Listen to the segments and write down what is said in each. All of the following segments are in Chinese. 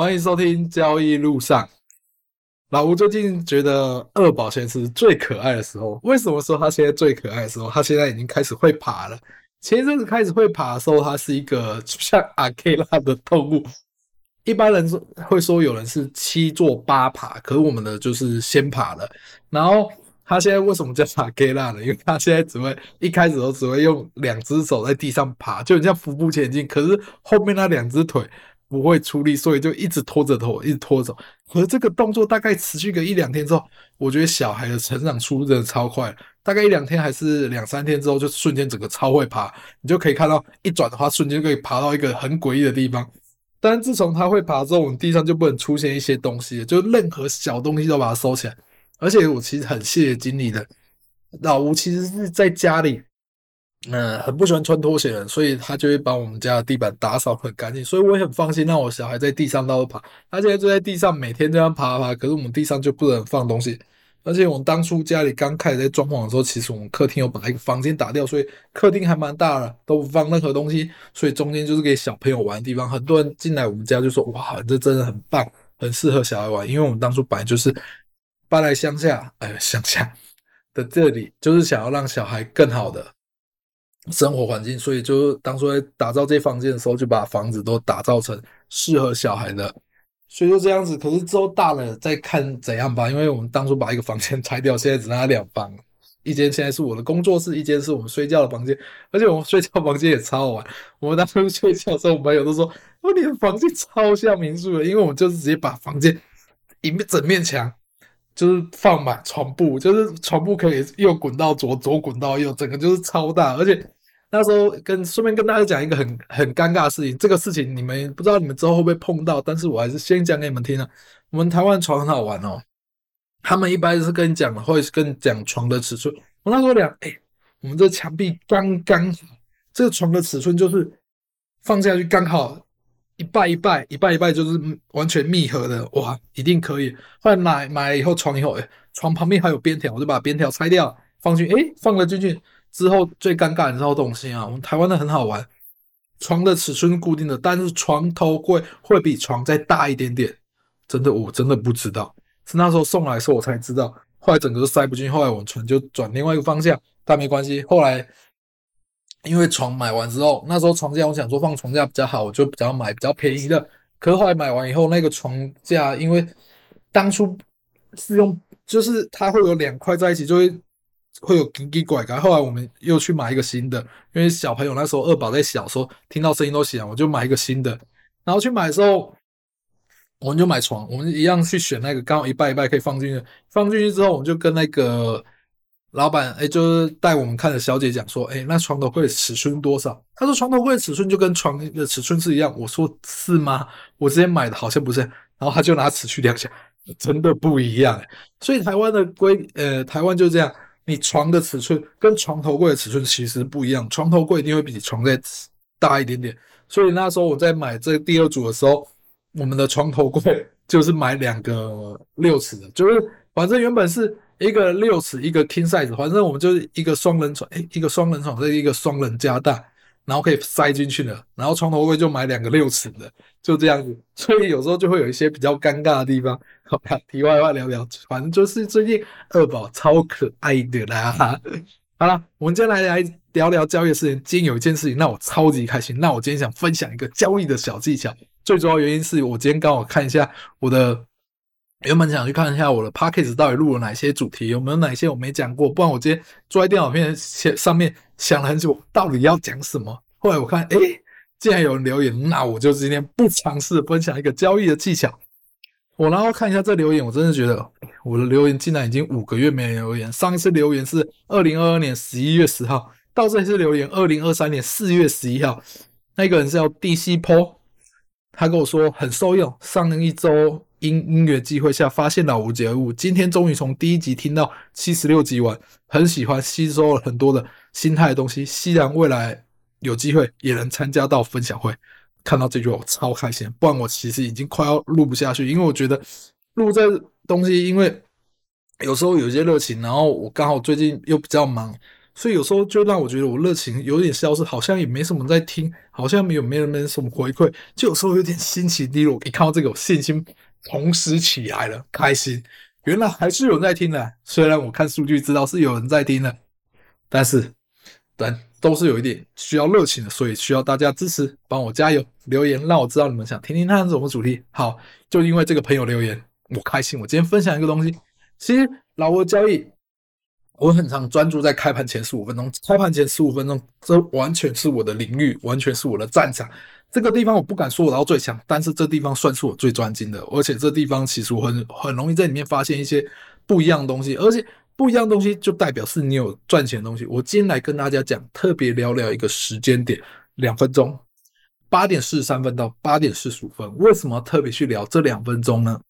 欢迎收听交易路上。老吴最近觉得二宝现在是最可爱的时候。为什么说他现在最可爱的时候？他现在已经开始会爬了。前一阵子开始会爬的时候，他是一个像阿 K 拉的动物。一般人说会说有人是七坐八爬，可是我们的就是先爬了。然后他现在为什么叫阿 K 拉呢？因为他现在只会一开始都只会用两只手在地上爬，就很像伏步前进。可是后面那两只腿。不会出力，所以就一直拖着头，一直拖走。可是这个动作大概持续个一两天之后，我觉得小孩的成长速度真的超快。大概一两天还是两三天之后，就瞬间整个超会爬。你就可以看到一转的话，瞬间就可以爬到一个很诡异的地方。但自从他会爬之后，我们地上就不能出现一些东西，就任何小东西都把它收起来。而且我其实很谢谢经理的老吴，其实是在家里。嗯，很不喜欢穿拖鞋，所以他就会把我们家的地板打扫很干净，所以我也很放心让我小孩在地上到处爬。他现在就在地上每天这样爬爬，可是我们地上就不能放东西。而且我们当初家里刚开始在装潢的时候，其实我们客厅有把一个房间打掉，所以客厅还蛮大的，都不放任何东西，所以中间就是给小朋友玩的地方。很多人进来我们家就说：“哇，这真的很棒，很适合小孩玩。”因为我们当初本来就是搬来乡下，哎，乡下 的这里就是想要让小孩更好的。生活环境，所以就当初在打造这房间的时候，就把房子都打造成适合小孩的，所以就这样子。可是之后大了再看怎样吧，因为我们当初把一个房间拆掉，现在只剩下两房，一间现在是我的工作室，一间是我们睡觉的房间，而且我们睡觉房间也超好玩。我们当初睡觉的时候，我们朋友都说：“哦，你的房间超像民宿的。”因为我们就是直接把房间一面整面墙。就是放满床铺，就是床铺可以右滚到左，左滚到右，整个就是超大。而且那时候跟顺便跟大家讲一个很很尴尬的事情，这个事情你们不知道你们之后会不会碰到，但是我还是先讲给你们听啊。我们台湾床很好玩哦，他们一般是跟你讲，会跟你讲床的尺寸。我那时候讲，哎，我们这墙壁刚刚好，这个床的尺寸就是放下去刚好。一拜一拜，一拜一拜就是完全密合的，哇，一定可以。后来买买了以后床以后，哎，床旁边还有边条，我就把边条拆掉，放进去，哎，放了进去之后，最尴尬的这套东西啊，我们台湾的很好玩，床的尺寸固定的，但是床头柜会比床再大一点点，真的，我真的不知道，是那时候送来的时候我才知道，后来整个都塞不进去，后来我们船就转另外一个方向，但没关系，后来。因为床买完之后，那时候床架我想说放床架比较好，我就比较买比较便宜的。可是后来买完以后，那个床架因为当初是用，就是它会有两块在一起，就会会有奇奇怪怪。后来我们又去买一个新的，因为小朋友那时候二宝在小时候听到声音都响，我就买一个新的。然后去买的时候，我们就买床，我们一样去选那个刚好一拜一拜可以放进去。放进去之后，我们就跟那个。老板，哎、就是带我们看的小姐讲说，哎、那床头柜尺寸多少？他说床头柜尺寸就跟床的尺寸是一样。我说是吗？我之前买的好像不是。然后他就拿尺去量一下，真的不一样。所以台湾的规，呃，台湾就这样，你床的尺寸跟床头柜的尺寸其实不一样。床头柜一定会比你床再大一点点。所以那时候我在买这第二组的时候，我们的床头柜 就是买两个六尺的，就是反正原本是。一个六尺，一个 king size，反正我们就是一个双人床，诶，一个双人床，这一个双人加大，然后可以塞进去的。然后床头柜就买两个六尺的，就这样子。所以有时候就会有一些比较尴尬的地方。好吧，题外话聊聊，反正就是最近二宝超可爱的啦。好了，我们今天来来聊聊交易的事情。今天有一件事情让我超级开心，那我今天想分享一个交易的小技巧。最主要原因是我今天刚好看一下我的。原本想去看一下我的 Podcast 到底录了哪些主题，有没有哪些我没讲过，不然我今天坐在电脑面前上面想了很久，到底要讲什么。后来我看，哎，既然有人留言，那我就今天不尝试分享一个交易的技巧。我然后看一下这留言，我真的觉得我的留言竟然已经五个月没留言。上一次留言是二零二二年十一月十号，到这一次留言二零二三年四月十一号，那个人是叫 DC Po，他跟我说很受用，上一周。因音乐机会下发现老吴节目，今天终于从第一集听到七十六集完，很喜欢，吸收了很多的心态的东西。希望未来有机会也能参加到分享会。看到这句话我超开心，不然我其实已经快要录不下去，因为我觉得录这东西，因为有时候有些热情，然后我刚好最近又比较忙，所以有时候就让我觉得我热情有点消失，好像也没什么在听，好像没有没人没什么回馈，就有时候有点心情低落。一看到这个，我信心重拾起来了，开心。原来还是有人在听的，虽然我看数据知道是有人在听的，但是但都是有一点需要热情的，所以需要大家支持，帮我加油，留言让我知道你们想听听看什么主题。好，就因为这个朋友留言，我开心。我今天分享一个东西，其实老挝交易，我很常专注在开盘前十五分钟，开盘前十五分钟，这完全是我的领域，完全是我的战场。这个地方我不敢说我到最强，但是这地方算是我最专精的，而且这地方其实我很很容易在里面发现一些不一样的东西，而且不一样的东西就代表是你有赚钱的东西。我今天来跟大家讲，特别聊聊一个时间点，两分钟，八点四十三分到八点四十五分。为什么特别去聊这两分钟呢？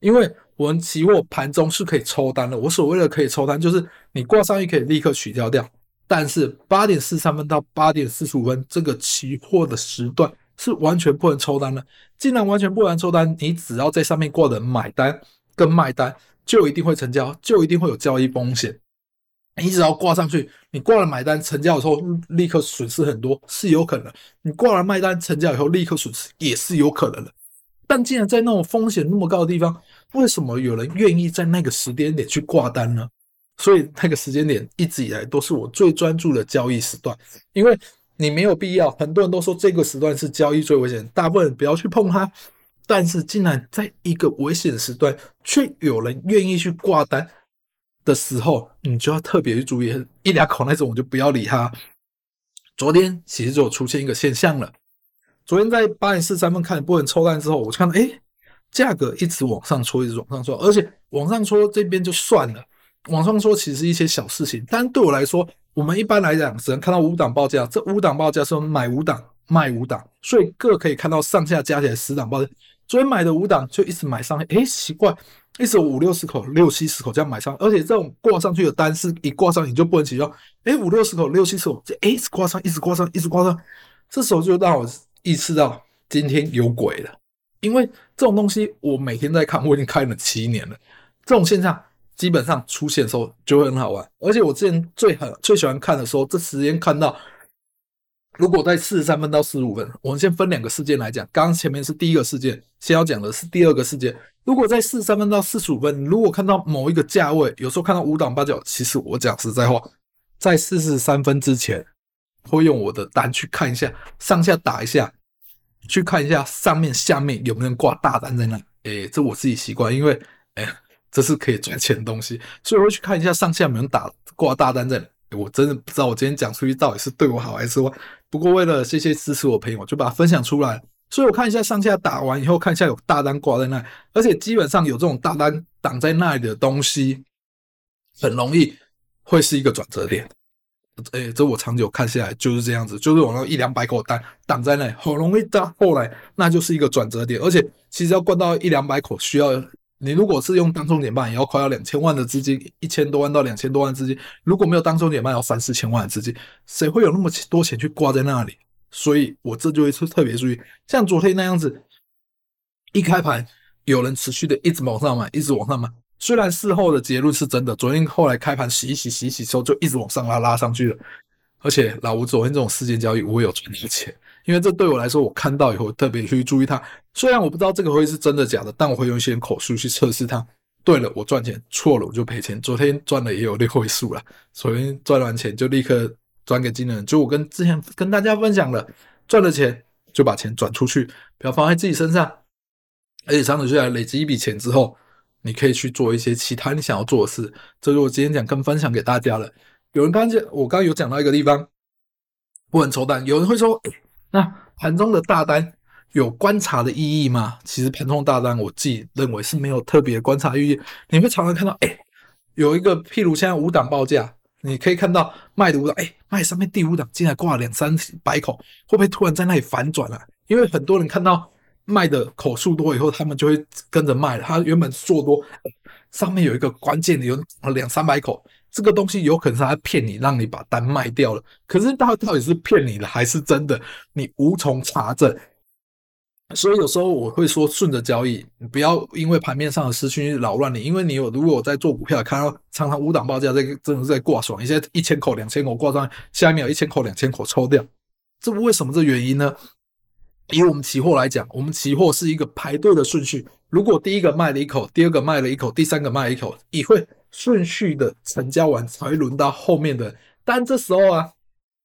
因为我们期货盘中是可以抽单的。我所谓的可以抽单，就是你挂上去可以立刻取消掉。但是八点四三分到八点四十五分这个期货的时段是完全不能抽单的。既然完全不能抽单，你只要在上面挂的买单跟卖单，就一定会成交，就一定会有交易风险。你只要挂上去，你挂了买单成交以后立刻损失很多是有可能；你挂了卖单成交以后立刻损失也是有可能的。但既然在那种风险那么高的地方，为什么有人愿意在那个时间点去挂单呢？所以那个时间点一直以来都是我最专注的交易时段，因为你没有必要。很多人都说这个时段是交易最危险，大部分人不要去碰它。但是，竟然在一个危险的时段，却有人愿意去挂单的时候，你就要特别去注意。一两口那种，我就不要理他。昨天其实就出现一个现象了。昨天在八点四十三分开始不能抽单之后，我就看到，哎，价格一直往上戳，一直往上戳，而且往上戳这边就算了。往上戳，其实一些小事情，但对我来说，我们一般来讲只能看到五档报价，这五档报价是买五档卖五档，所以各可以看到上下加起来十档报价。昨天买的五档就一直买上哎，奇怪，一直五六十口、六七十口这样买上，而且这种挂上去的单是一挂上你就不能起掉，诶，五六十口、六七十口，这诶一直挂上，一直挂上，一直挂上，这时候就让我意识到今天有鬼了，因为这种东西我每天在看，我已经看了七年了，这种现象。基本上出现的时候就会很好玩，而且我之前最很最喜欢看的时候，这时间看到，如果在四十三分到四十五分，我们先分两个事件来讲。刚刚前面是第一个事件，先要讲的是第二个事件。如果在四十三分到四十五分，如果看到某一个价位，有时候看到五档八角，其实我讲实在话，在四十三分之前，会用我的单去看一下上下打一下，去看一下上面下面有没有挂大单在那。诶，这我自己习惯，因为诶。这是可以赚钱的东西，所以我会去看一下上下有没有打挂大单在。我真的不知道我今天讲出去到底是对我好还是坏。不过为了谢谢支持我朋友，就把它分享出来。所以我看一下上下打完以后，看一下有大单挂在那，而且基本上有这种大单挡在那里的东西，很容易会是一个转折点。诶，这我长久看下来就是这样子，就是往那一两百口单挡在那，很容易到后来那就是一个转折点。而且其实要灌到一两百口需要。你如果是用当冲减半，也要快要两千万的资金，一千多万到两千多万资金。如果没有当冲减半，要三四千万的资金，谁会有那么多钱去挂在那里？所以我这就会是特别注意，像昨天那样子，一开盘有人持续的一直往上买，一直往上买。虽然事后的结论是真的，昨天后来开盘洗一洗洗一洗之后，就一直往上拉拉上去了。而且老吴昨天这种事件交易，我有赚到钱。因为这对我来说，我看到以后特别去注意它。虽然我不知道这个会是真的假的，但我会用一些口述去测试它。对了，我赚钱；错了，我就赔钱。昨天赚了也有六位数了。昨天赚完钱就立刻转给经理人，就我跟之前跟大家分享了，赚了钱就把钱转出去，不要放在自己身上。而且长久下来累积一笔钱之后，你可以去做一些其他你想要做的事。这是我今天讲跟分享给大家了。有人刚才我刚刚有讲到一个地方，不能抽单，有人会说。那盘中的大单有观察的意义吗？其实盘中大单，我自己认为是没有特别观察意义。你会常常看到，哎，有一个，譬如现在五档报价，你可以看到卖的五档，哎，卖上面第五档竟然挂了两三百口，会不会突然在那里反转了啊？因为很多人看到卖的口数多以后，他们就会跟着卖了。他原本做多，上面有一个关键的有两三百口。这个东西有可能是他骗你，让你把单卖掉了。可是他到底是骗你的还是真的？你无从查证。所以有时候我会说，顺着交易，你不要因为盘面上的资讯扰乱你。因为你有如果我在做股票，看到常常五档报价在真的在挂爽，一些一千口、两千口挂上，下面有一千口、两千口抽掉，这为什么这原因呢？以我们期货来讲，我们期货是一个排队的顺序。如果第一个卖了一口，第二个卖了一口，第三个卖了一口，也会顺序的成交完，才轮到后面的。但这时候啊，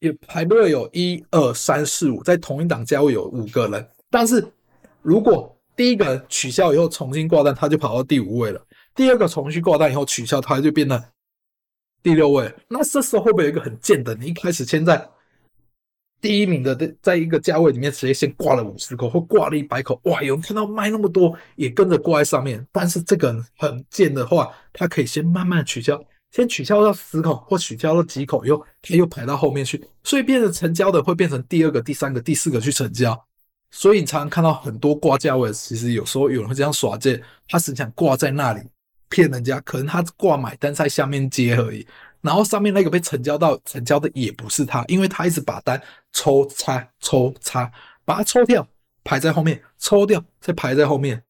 也排队有一二三四五，在同一档价位有五个人。但是如果第一个取消以后重新挂单，他就跑到第五位了。第二个重新挂单以后取消，他就变成第六位。那这时候会不会有一个很贱的？你一开始先在。第一名的在在一个价位里面直接先挂了五十口或挂了一百口，哇！有人看到卖那么多，也跟着挂在上面。但是这个很贱的话，他可以先慢慢取消，先取消到十口或取消到几口以后，他又排到后面去，所以变成成交的会变成第二个、第三个、第四个去成交。所以你常常看到很多挂价位，其实有时候有人会这样耍贱，他是想挂在那里骗人家，可能他挂买单在下面接而已。然后上面那个被成交到成交的也不是他，因为他一直把单抽插抽插，把它抽掉排在后面，抽掉再排在后面，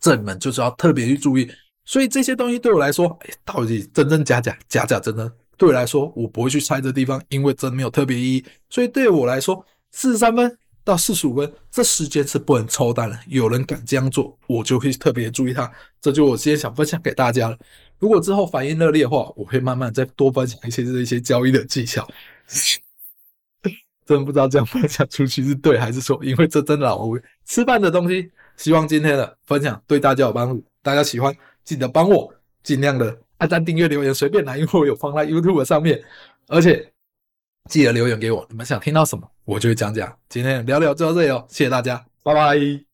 这你们就是要特别去注意。所以这些东西对我来说，哎，到底真真假假，假假真真，对我来说我不会去猜这地方，因为真没有特别意义。所以对我来说，四十三分到四十五分这时间是不能抽单的。有人敢这样做，我就会特别注意他。这就我今天想分享给大家了。如果之后反应热烈的话，我会慢慢再多分享一些这一些交易的技巧。真不知道这样分享出去是对还是错，因为这真的让我吃饭的东西。希望今天的分享对大家有帮助，大家喜欢记得帮我尽量的按赞、订阅、留言，随便来，因为我有放在 YouTube 上面，而且记得留言给我，你们想听到什么，我就会讲讲。今天聊聊就到这里哦，谢谢大家，拜拜。